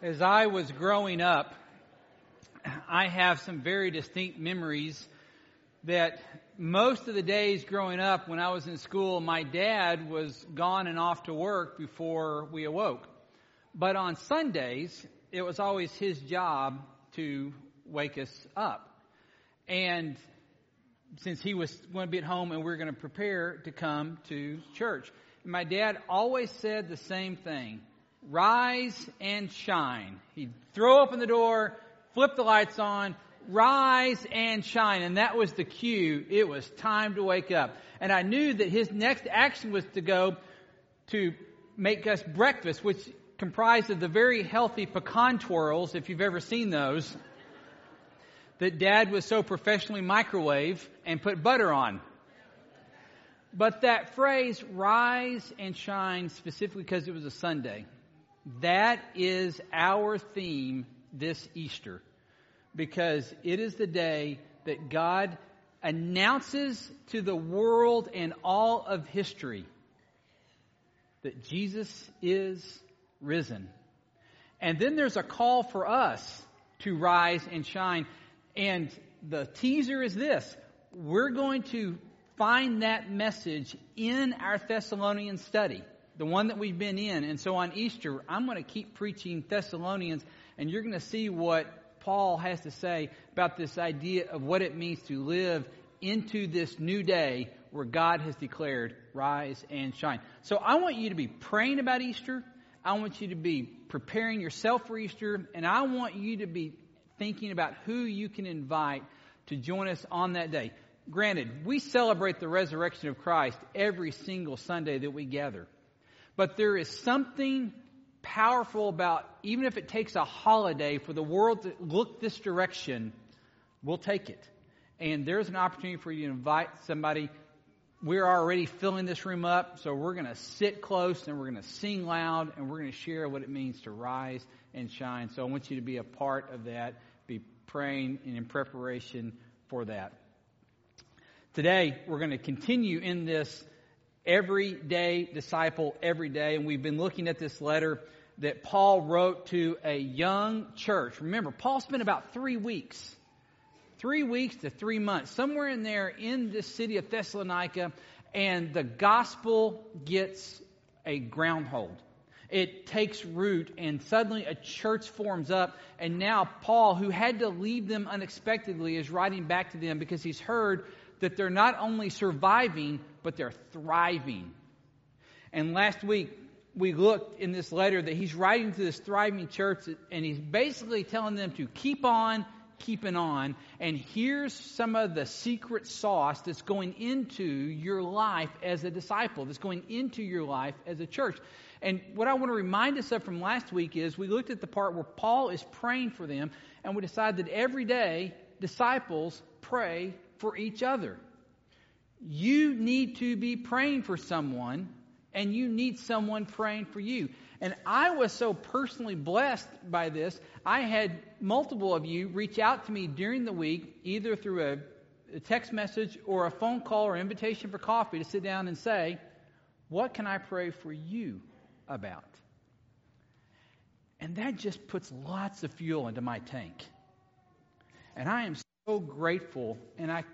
As I was growing up, I have some very distinct memories that most of the days growing up when I was in school, my dad was gone and off to work before we awoke. But on Sundays, it was always his job to wake us up. And since he was going to be at home and we are going to prepare to come to church. my dad always said the same thing rise and shine. He'd throw open the door, flip the lights on, rise and shine. And that was the cue. It was time to wake up. And I knew that his next action was to go to make us breakfast, which comprised of the very healthy pecan twirls, if you've ever seen those, that dad was so professionally microwave and put butter on. But that phrase, rise and shine, specifically because it was a Sunday, that is our theme this Easter because it is the day that God announces to the world and all of history that Jesus is risen. And then there's a call for us to rise and shine. And the teaser is this we're going to find that message in our Thessalonian study the one that we've been in. And so on Easter, I'm going to keep preaching Thessalonians, and you're going to see what Paul has to say about this idea of what it means to live into this new day where God has declared, rise and shine. So I want you to be praying about Easter. I want you to be preparing yourself for Easter, and I want you to be thinking about who you can invite to join us on that day. Granted, we celebrate the resurrection of Christ every single Sunday that we gather. But there is something powerful about, even if it takes a holiday for the world to look this direction, we'll take it. And there's an opportunity for you to invite somebody. We're already filling this room up, so we're going to sit close and we're going to sing loud and we're going to share what it means to rise and shine. So I want you to be a part of that, be praying and in preparation for that. Today, we're going to continue in this everyday disciple every day. And we've been looking at this letter that Paul wrote to a young church. Remember, Paul spent about three weeks, three weeks to three months, somewhere in there in the city of Thessalonica, and the gospel gets a groundhold. It takes root, and suddenly a church forms up. And now, Paul, who had to leave them unexpectedly, is writing back to them because he's heard that they're not only surviving, but they're thriving. And last week, we looked in this letter that he's writing to this thriving church, and he's basically telling them to keep on keeping on. And here's some of the secret sauce that's going into your life as a disciple, that's going into your life as a church. And what I want to remind us of from last week is we looked at the part where Paul is praying for them, and we decided that every day disciples pray for each other. You need to be praying for someone, and you need someone praying for you. And I was so personally blessed by this. I had multiple of you reach out to me during the week, either through a, a text message or a phone call or invitation for coffee to sit down and say, What can I pray for you about? And that just puts lots of fuel into my tank. And I am so grateful, and I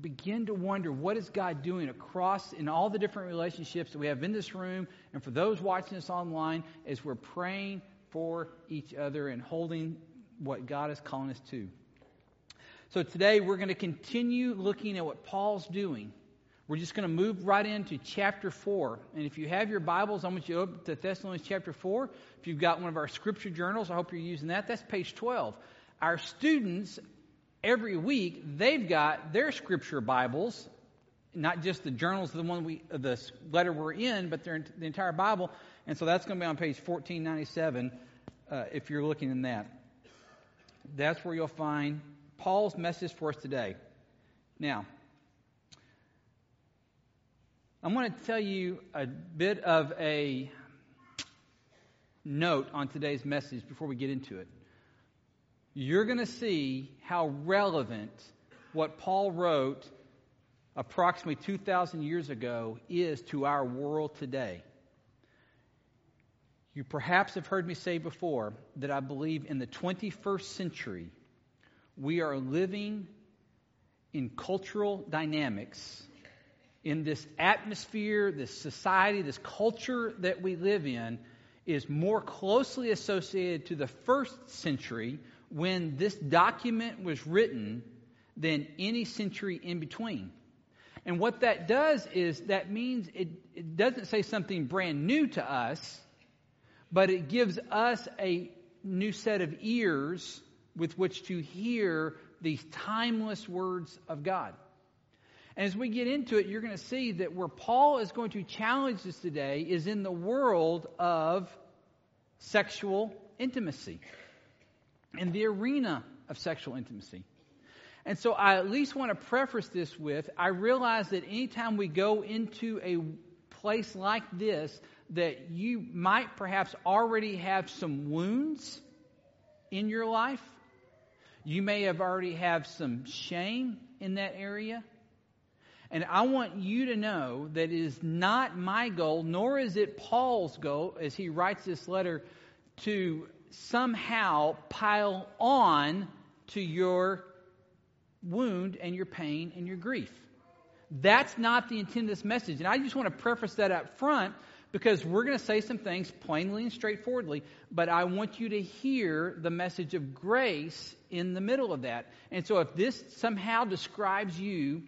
begin to wonder what is God doing across in all the different relationships that we have in this room and for those watching us online as we're praying for each other and holding what God is calling us to. So today we're going to continue looking at what Paul's doing. We're just going to move right into chapter 4. And if you have your Bibles, I want you to open to Thessalonians chapter 4. If you've got one of our scripture journals, I hope you're using that. That's page 12. Our students every week they've got their scripture Bibles, not just the journals of the one we, the letter we're in, but their, the entire Bible. And so that's going to be on page 1497 uh, if you're looking in that. That's where you'll find Paul's message for us today. Now, I'm going to tell you a bit of a note on today's message before we get into it you're going to see how relevant what Paul wrote approximately 2,000 years ago is to our world today. You perhaps have heard me say before that I believe in the 21st century we are living in cultural dynamics in this atmosphere, this society, this culture that we live in is more closely associated to the first century when this document was written than any century in between. And what that does is that means it, it doesn't say something brand new to us, but it gives us a new set of ears with which to hear these timeless words of God. And as we get into it, you're going to see that where Paul is going to challenge us today is in the world of sexual intimacy, in the arena of sexual intimacy. And so I at least want to preface this with I realize that anytime we go into a place like this, that you might perhaps already have some wounds in your life. You may have already have some shame in that area. And I want you to know that it is not my goal, nor is it Paul's goal, as he writes this letter, to somehow pile on to your wound and your pain and your grief. That's not the intent of this message. And I just want to preface that up front because we're going to say some things plainly and straightforwardly, but I want you to hear the message of grace in the middle of that. And so if this somehow describes you,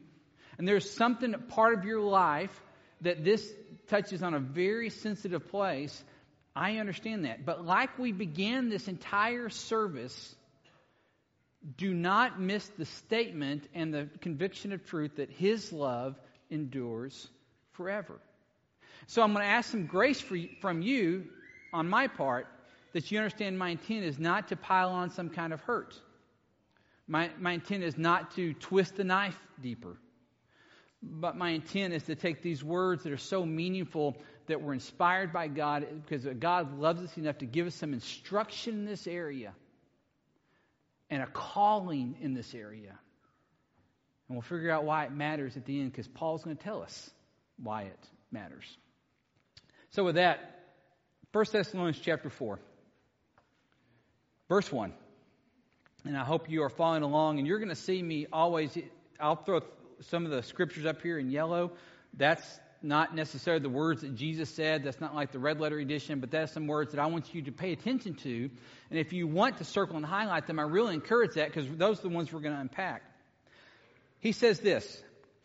and there's something part of your life that this touches on a very sensitive place, I understand that. But like we began this entire service, do not miss the statement and the conviction of truth that His love endures forever. So I'm going to ask some grace for, from you on my part that you understand my intent is not to pile on some kind of hurt. My, my intent is not to twist the knife deeper. But my intent is to take these words that are so meaningful that were inspired by God because God loves us enough to give us some instruction in this area and a calling in this area. And we'll figure out why it matters at the end because Paul's going to tell us why it matters. So, with that, 1 Thessalonians chapter 4, verse 1. And I hope you are following along, and you're going to see me always. I'll throw some of the scriptures up here in yellow. That's not necessarily the words that Jesus said. That's not like the red letter edition, but that's some words that I want you to pay attention to. And if you want to circle and highlight them, I really encourage that because those are the ones we're going to unpack. He says this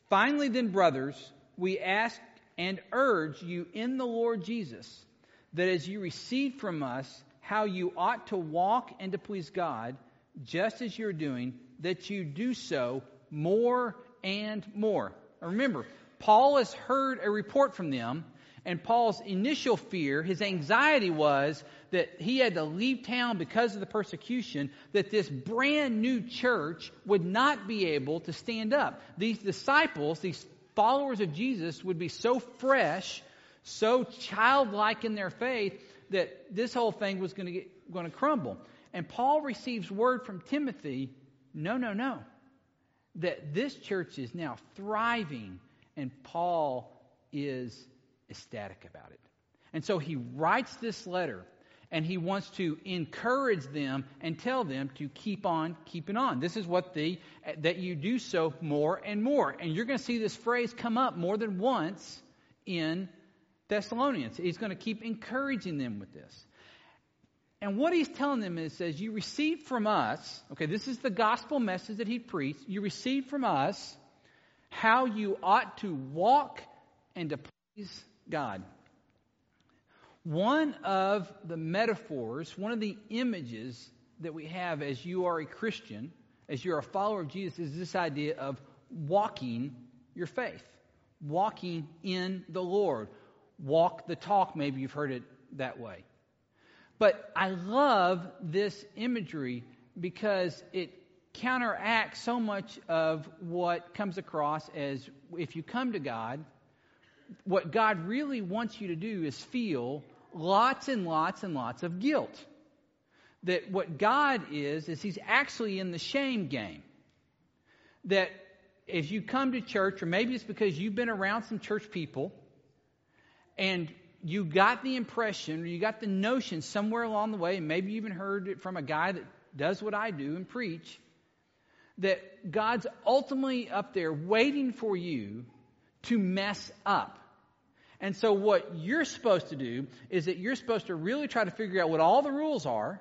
Finally, then, brothers, we ask and urge you in the Lord Jesus that as you receive from us how you ought to walk and to please God, just as you're doing, that you do so more and more. Remember, Paul has heard a report from them, and Paul's initial fear, his anxiety was that he had to leave town because of the persecution, that this brand new church would not be able to stand up. These disciples, these followers of Jesus would be so fresh, so childlike in their faith that this whole thing was going to get, going to crumble. And Paul receives word from Timothy, no, no, no, that this church is now thriving, and Paul is ecstatic about it. And so he writes this letter and he wants to encourage them and tell them to keep on keeping on. This is what the that you do so more and more. And you're going to see this phrase come up more than once in Thessalonians. He's going to keep encouraging them with this. And what he's telling them is says you received from us, okay, this is the gospel message that he preached. You received from us how you ought to walk and to please God. One of the metaphors, one of the images that we have as you are a Christian, as you're a follower of Jesus, is this idea of walking your faith, walking in the Lord. Walk the talk, maybe you've heard it that way. But I love this imagery because it counteracts so much of what comes across as if you come to God, what God really wants you to do is feel lots and lots and lots of guilt. That what God is, is He's actually in the shame game. That if you come to church, or maybe it's because you've been around some church people, and you got the impression or you got the notion somewhere along the way, and maybe you even heard it from a guy that does what I do and preach, that God's ultimately up there waiting for you to mess up. And so, what you're supposed to do is that you're supposed to really try to figure out what all the rules are,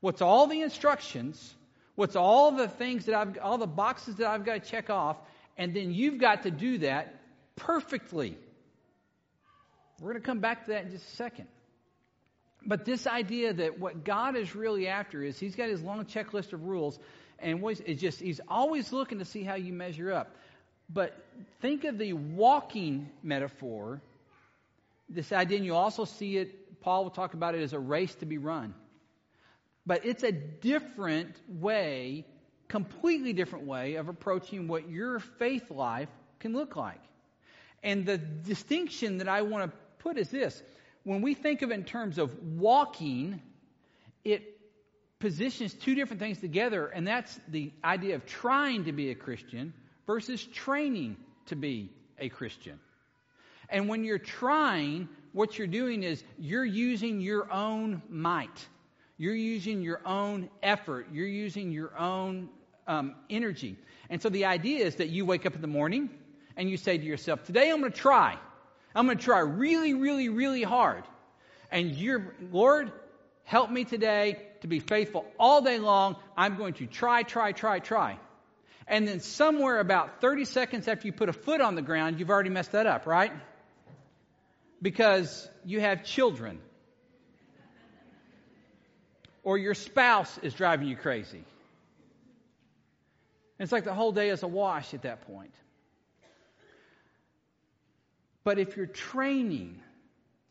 what's all the instructions, what's all the things that I've, all the boxes that I've got to check off, and then you've got to do that perfectly. We're going to come back to that in just a second. But this idea that what God is really after is He's got His long checklist of rules, and it's just He's always looking to see how you measure up. But think of the walking metaphor. This idea, and you also see it, Paul will talk about it as a race to be run. But it's a different way, completely different way of approaching what your faith life can look like. And the distinction that I want to put is this when we think of it in terms of walking, it positions two different things together, and that's the idea of trying to be a Christian versus training to be a Christian. And when you're trying, what you're doing is you're using your own might. You're using your own effort. You're using your own um, energy. And so the idea is that you wake up in the morning and you say to yourself, Today I'm going to try. I'm going to try really, really, really hard. And you're, Lord, help me today to be faithful all day long. I'm going to try, try, try, try. And then somewhere about 30 seconds after you put a foot on the ground, you've already messed that up, right? Because you have children. Or your spouse is driving you crazy. And it's like the whole day is a wash at that point. But if you're training,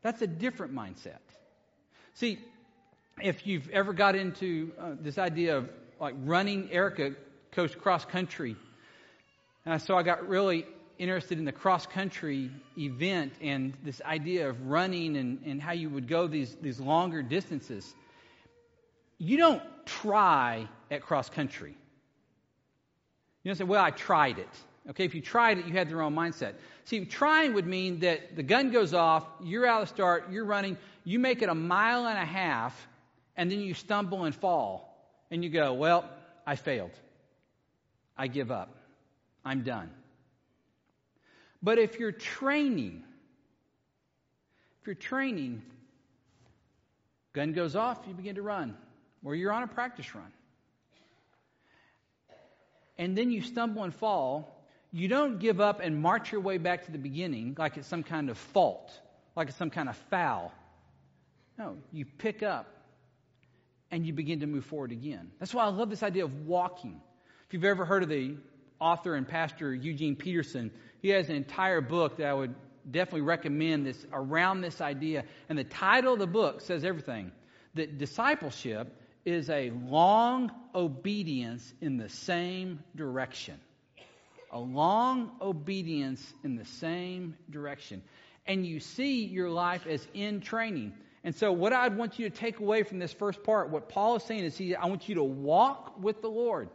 that's a different mindset. See, if you've ever got into uh, this idea of like running, Erica coached cross country. And so I got really interested in the cross country event and this idea of running and, and how you would go these, these longer distances. You don't try at cross country. You don't say, well, I tried it. Okay, if you tried it, you had the wrong mindset. See, trying would mean that the gun goes off, you're out of the start, you're running, you make it a mile and a half, and then you stumble and fall. And you go, well, I failed. I give up. I'm done. But if you're training, if you're training, gun goes off, you begin to run, or you're on a practice run. And then you stumble and fall, you don't give up and march your way back to the beginning like it's some kind of fault, like it's some kind of foul. No, you pick up and you begin to move forward again. That's why I love this idea of walking. If you've ever heard of the author and pastor Eugene Peterson, he has an entire book that I would definitely recommend this around this idea. And the title of the book says everything. That discipleship is a long obedience in the same direction a long obedience in the same direction. And you see your life as in training. And so, what I'd want you to take away from this first part, what Paul is saying is, he, I want you to walk with the Lord.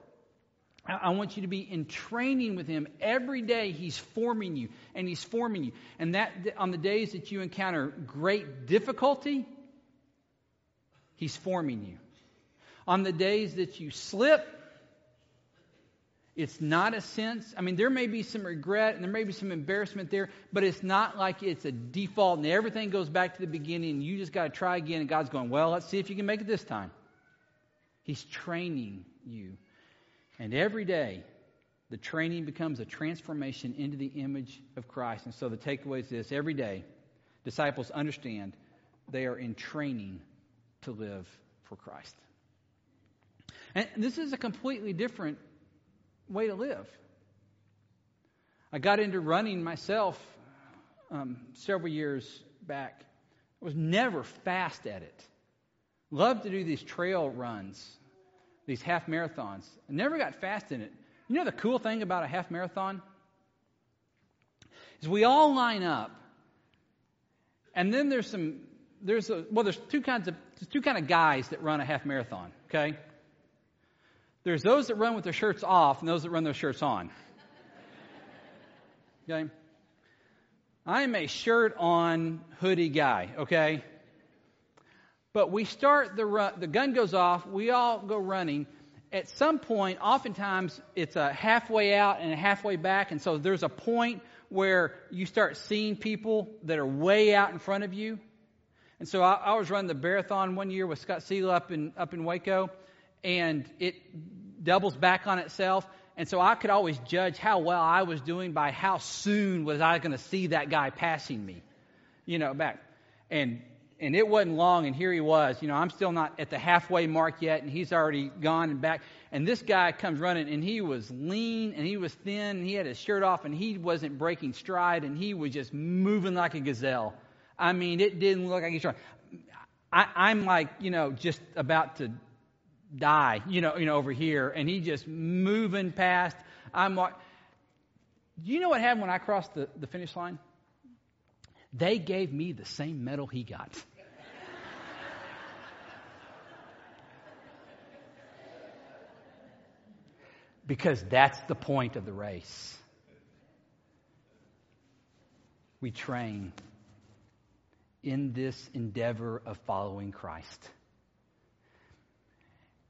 I want you to be in training with Him every day. He's forming you, and He's forming you. And that on the days that you encounter great difficulty, He's forming you. On the days that you slip, it's not a sense, I mean, there may be some regret and there may be some embarrassment there, but it's not like it's a default and everything goes back to the beginning and you just got to try again and God's going, well, let's see if you can make it this time. He's training you. And every day, the training becomes a transformation into the image of Christ. And so the takeaway is this every day, disciples understand they are in training to live for Christ. And this is a completely different way to live. I got into running myself um, several years back. I was never fast at it. Loved to do these trail runs, these half marathons. I never got fast in it. You know the cool thing about a half marathon? Is we all line up, and then there's some there's a well there's two kinds of there's two kind of guys that run a half marathon, okay? There's those that run with their shirts off and those that run their shirts on. Okay? I'm a shirt on hoodie guy, okay? But we start the run, the gun goes off, we all go running. At some point, oftentimes it's a halfway out and a halfway back, and so there's a point where you start seeing people that are way out in front of you. And so I, I was running the marathon one year with Scott Seal up in up in Waco, and it doubles back on itself. And so I could always judge how well I was doing by how soon was I going to see that guy passing me, you know, back. And and it wasn't long, and here he was. You know, I'm still not at the halfway mark yet, and he's already gone and back. And this guy comes running, and he was lean, and he was thin, and he had his shirt off, and he wasn't breaking stride, and he was just moving like a gazelle. I mean, it didn't look like he's trying. I, I'm like, you know, just about to die, you know, you know, over here, and he just moving past. I'm like, do you know what happened when I crossed the, the finish line? They gave me the same medal he got. because that's the point of the race. We train in this endeavor of following Christ.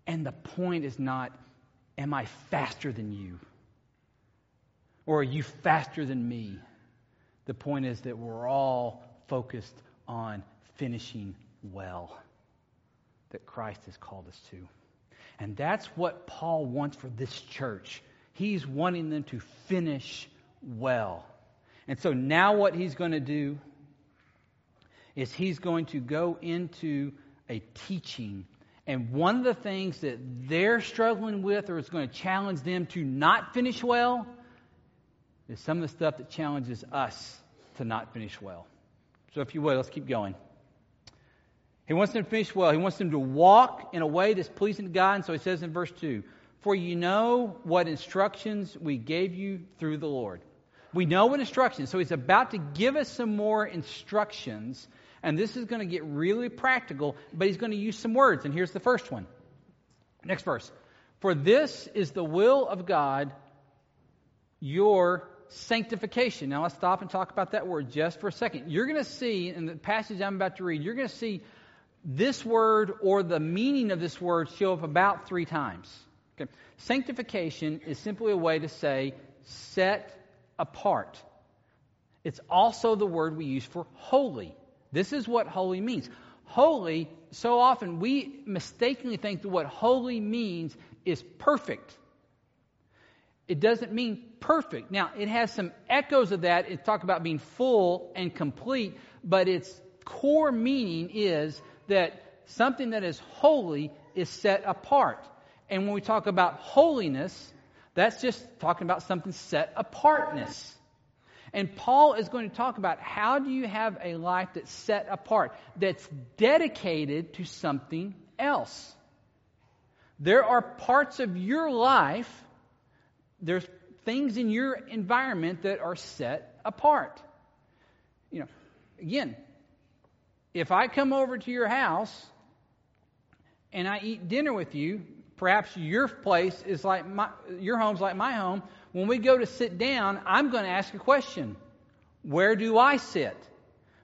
And the point is not, am I faster than you? Or are you faster than me? The point is that we're all focused on finishing well, that Christ has called us to. And that's what Paul wants for this church. He's wanting them to finish well. And so now what he's going to do is he's going to go into a teaching. And one of the things that they're struggling with or is going to challenge them to not finish well is some of the stuff that challenges us to not finish well. So, if you will, let's keep going. He wants them to finish well. He wants them to walk in a way that's pleasing to God. And so he says in verse 2 For you know what instructions we gave you through the Lord. We know what instructions. So he's about to give us some more instructions. And this is going to get really practical, but he's going to use some words. And here's the first one. Next verse. For this is the will of God, your sanctification. Now let's stop and talk about that word just for a second. You're going to see in the passage I'm about to read, you're going to see this word or the meaning of this word show up about three times. Okay. Sanctification is simply a way to say set apart. It's also the word we use for holy. This is what holy means. Holy, so often we mistakenly think that what holy means is perfect. It doesn't mean perfect. Now, it has some echoes of that. It talks about being full and complete, but its core meaning is that something that is holy is set apart. And when we talk about holiness, that's just talking about something set apartness. And Paul is going to talk about how do you have a life that's set apart, that's dedicated to something else. There are parts of your life there's things in your environment that are set apart. You know, again, if I come over to your house and I eat dinner with you, perhaps your place is like my, your home's like my home. When we go to sit down, I'm going to ask a question. Where do I sit?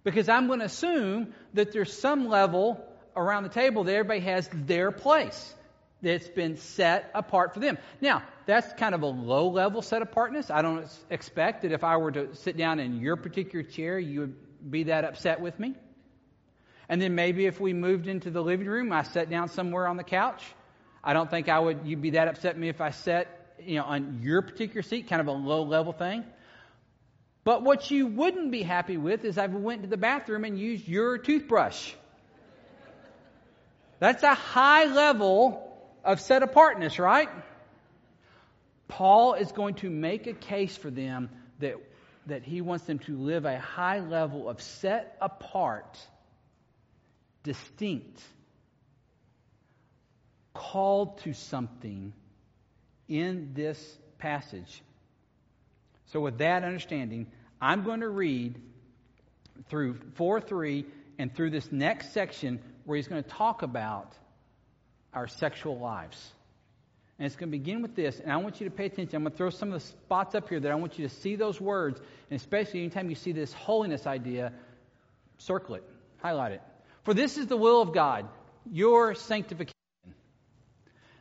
Because I'm going to assume that there's some level around the table that everybody has their place that's been set apart for them. Now, that's kind of a low level set apartness. I don't expect that if I were to sit down in your particular chair, you would be that upset with me. And then maybe if we moved into the living room, I sat down somewhere on the couch. I don't think I would you'd be that upset with me if I sat, you know, on your particular seat, kind of a low level thing. But what you wouldn't be happy with is I went to the bathroom and used your toothbrush. That's a high level of set apartness, right? Paul is going to make a case for them that, that he wants them to live a high level of set apart, distinct, called to something in this passage. So, with that understanding, I'm going to read through 4 3 and through this next section where he's going to talk about our sexual lives. And it's going to begin with this, and I want you to pay attention. I'm going to throw some of the spots up here that I want you to see those words, and especially anytime you see this holiness idea, circle it, highlight it. For this is the will of God, your sanctification,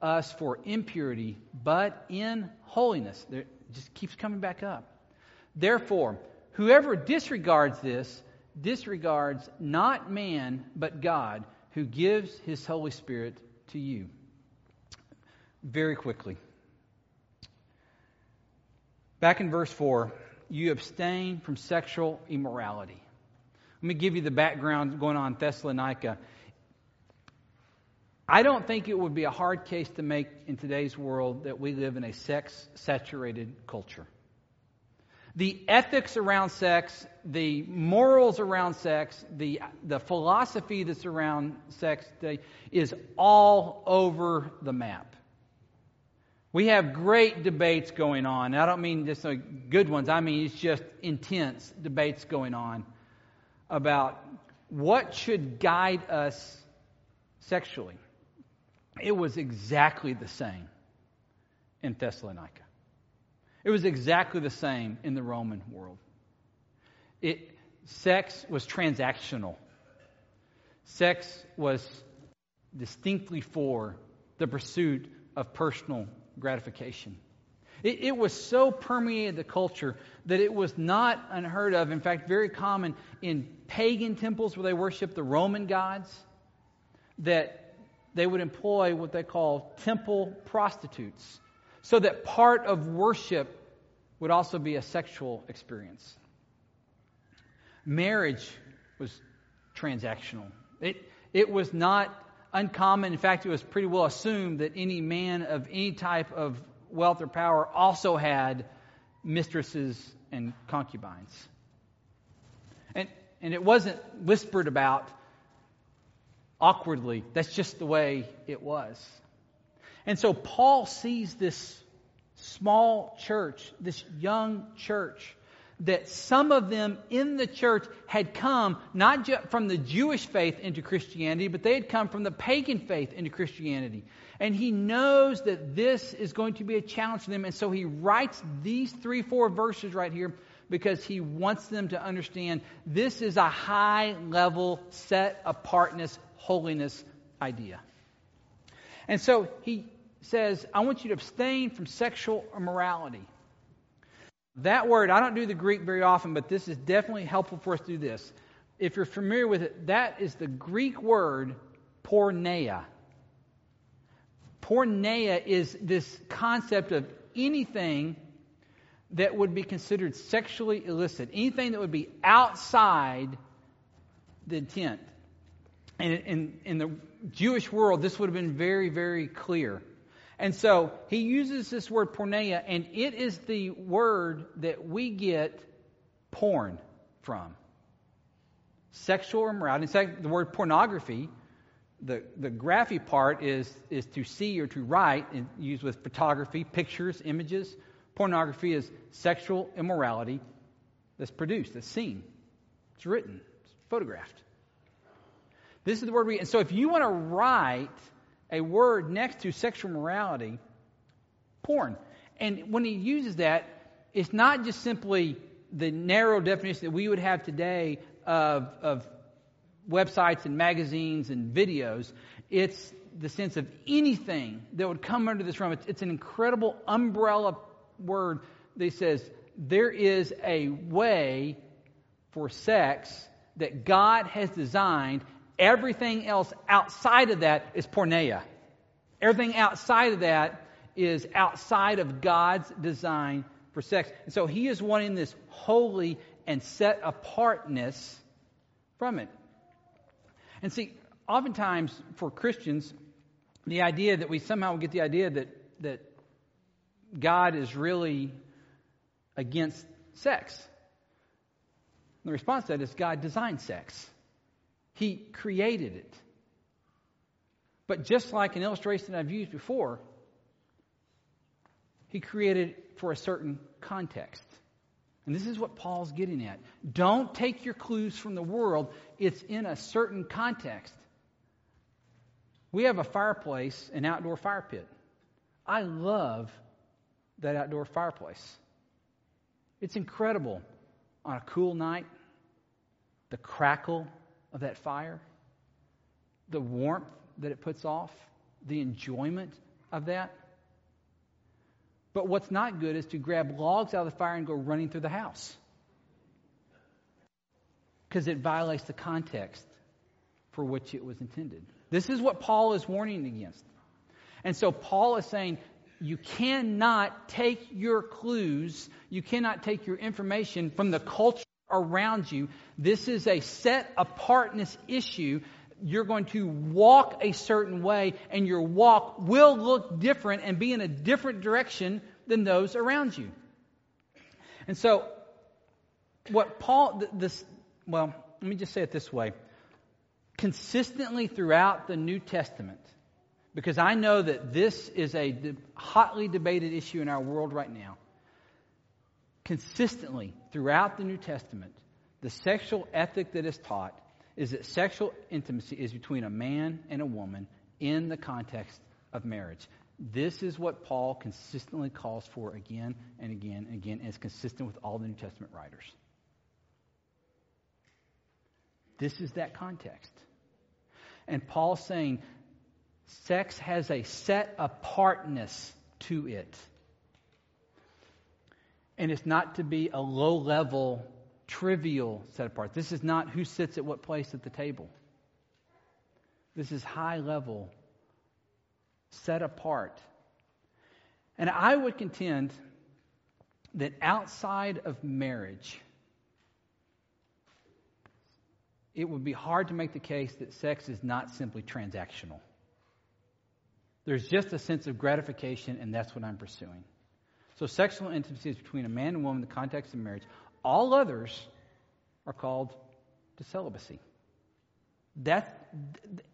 us for impurity, but in holiness. It just keeps coming back up. Therefore, whoever disregards this disregards not man, but God, who gives his Holy Spirit to you very quickly. Back in verse 4, you abstain from sexual immorality. Let me give you the background going on in Thessalonica. I don't think it would be a hard case to make in today's world that we live in a sex saturated culture. The ethics around sex, the morals around sex, the, the philosophy that's around sex today is all over the map. We have great debates going on. I don't mean just good ones, I mean it's just intense debates going on about what should guide us sexually. It was exactly the same in Thessalonica. It was exactly the same in the Roman world. It, sex was transactional. Sex was distinctly for the pursuit of personal gratification. It, it, was so permeated the culture that it was not unheard of, in fact, very common in pagan temples where they worshiped the Roman gods, that they would employ what they call temple prostitutes, so that part of worship would also be a sexual experience. Marriage was transactional. It, it was not uncommon. In fact, it was pretty well assumed that any man of any type of wealth or power also had mistresses and concubines. And, and it wasn't whispered about awkwardly. That's just the way it was. And so Paul sees this small church, this young church, that some of them in the church had come not just from the Jewish faith into Christianity, but they had come from the pagan faith into Christianity. And he knows that this is going to be a challenge for them. And so he writes these three, four verses right here because he wants them to understand this is a high level, set apartness, holiness idea. And so he says, I want you to abstain from sexual immorality. That word, I don't do the Greek very often, but this is definitely helpful for us to do this. If you're familiar with it, that is the Greek word porneia. Porneia is this concept of anything that would be considered sexually illicit, anything that would be outside the intent. And in, in the Jewish world, this would have been very, very clear. And so he uses this word porneia, and it is the word that we get porn from. Sexual immorality. In fact, the word pornography, the, the graphy part is, is to see or to write, and used with photography, pictures, images. Pornography is sexual immorality that's produced, that's seen, it's written, it's photographed. This is the word we. And so if you want to write a word next to sexual morality, porn. And when he uses that, it's not just simply the narrow definition that we would have today of, of websites and magazines and videos. It's the sense of anything that would come under this realm. It's, it's an incredible umbrella word that says there is a way for sex that God has designed Everything else outside of that is porneia. Everything outside of that is outside of God's design for sex. And so he is wanting this holy and set apartness from it. And see, oftentimes for Christians, the idea that we somehow get the idea that, that God is really against sex? The response to that is God designed sex. He created it. But just like an illustration I've used before, He created it for a certain context. And this is what Paul's getting at. Don't take your clues from the world, it's in a certain context. We have a fireplace, an outdoor fire pit. I love that outdoor fireplace. It's incredible on a cool night, the crackle of that fire, the warmth that it puts off, the enjoyment of that. But what's not good is to grab logs out of the fire and go running through the house. Because it violates the context for which it was intended. This is what Paul is warning against. And so Paul is saying you cannot take your clues, you cannot take your information from the culture around you. This is a set apartness issue. You're going to walk a certain way, and your walk will look different and be in a different direction than those around you. And so, what Paul, this, well, let me just say it this way. Consistently throughout the New Testament, because I know that this is a hotly debated issue in our world right now. Consistently throughout the New Testament, the sexual ethic that is taught is that sexual intimacy is between a man and a woman in the context of marriage. This is what Paul consistently calls for again and again and again, and it's consistent with all the New Testament writers. This is that context. And Paul's saying sex has a set apartness to it. And it's not to be a low level, trivial set apart. This is not who sits at what place at the table. This is high level, set apart. And I would contend that outside of marriage, it would be hard to make the case that sex is not simply transactional. There's just a sense of gratification, and that's what I'm pursuing. So, sexual intimacy is between a man and woman in the context of marriage. All others are called to celibacy. That's,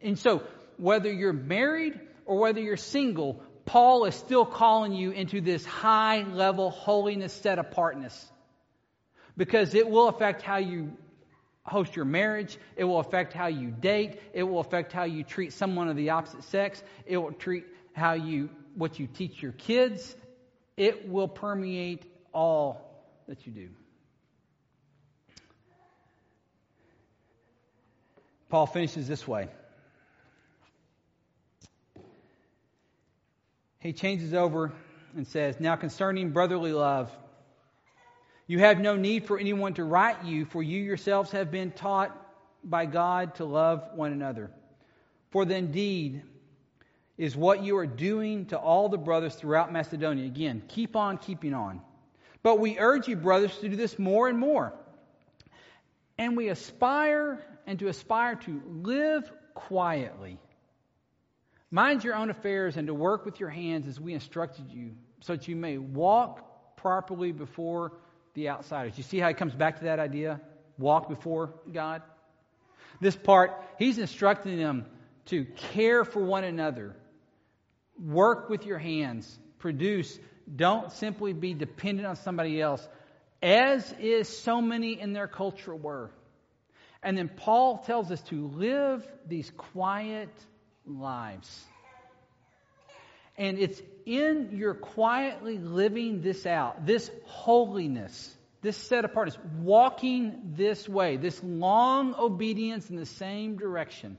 and so, whether you're married or whether you're single, Paul is still calling you into this high level holiness set apartness because it will affect how you host your marriage. It will affect how you date. It will affect how you treat someone of the opposite sex. It will treat how you, what you teach your kids. It will permeate all that you do. Paul finishes this way. He changes over and says, Now concerning brotherly love, you have no need for anyone to write you, for you yourselves have been taught by God to love one another. For the indeed is what you are doing to all the brothers throughout Macedonia. Again, keep on keeping on. But we urge you, brothers, to do this more and more. And we aspire and to aspire to live quietly Mind your own affairs and to work with your hands as we instructed you, so that you may walk properly before the outsiders. You see how he comes back to that idea? Walk before God? This part, he's instructing them to care for one another, work with your hands, produce. Don't simply be dependent on somebody else, as is so many in their culture were. And then Paul tells us to live these quiet, lives. And it's in your quietly living this out, this holiness, this set apartness, walking this way, this long obedience in the same direction.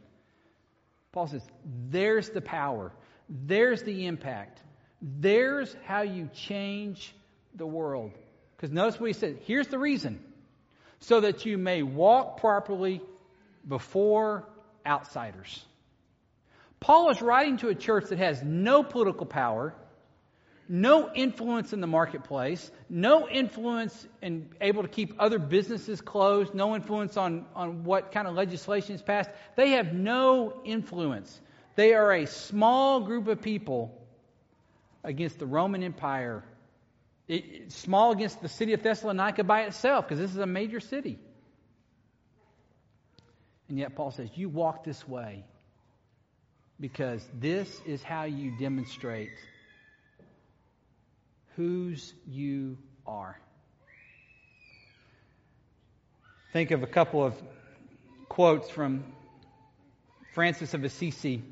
Paul says, there's the power, there's the impact, there's how you change the world. Because notice what he said here's the reason so that you may walk properly before outsiders. Paul is writing to a church that has no political power, no influence in the marketplace, no influence in able to keep other businesses closed, no influence on, on what kind of legislation is passed. They have no influence. They are a small group of people against the Roman Empire It, it's small against the city of Thessalonica by itself, because this is a major city. And yet, Paul says, You walk this way because this is how you demonstrate whose you are. Think of a couple of quotes from Francis of Assisi.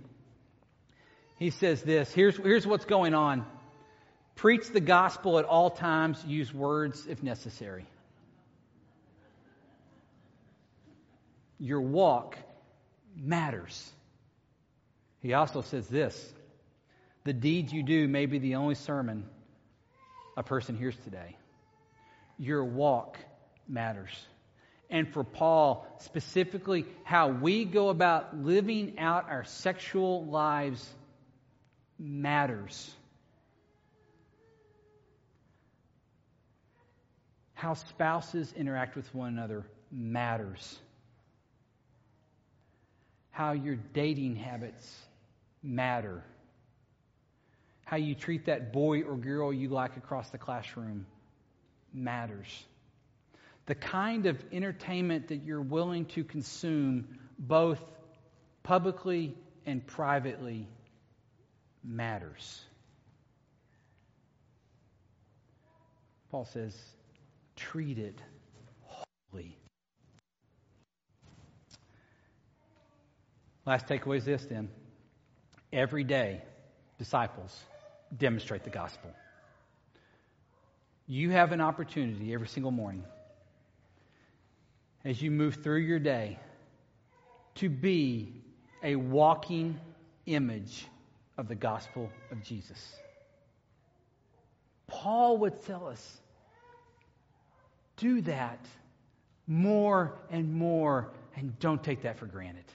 He says this here's, here's what's going on preach the gospel at all times, use words if necessary. Your walk matters. He also says this the deeds you do may be the only sermon a person hears today. Your walk matters. And for Paul, specifically, how we go about living out our sexual lives matters. How spouses interact with one another matters. How your dating habits matter. How you treat that boy or girl you like across the classroom matters. The kind of entertainment that you're willing to consume, both publicly and privately, matters. Paul says, treat it holy. Last takeaway is this then. Every day, disciples demonstrate the gospel. You have an opportunity every single morning as you move through your day to be a walking image of the gospel of Jesus. Paul would tell us do that more and more, and don't take that for granted.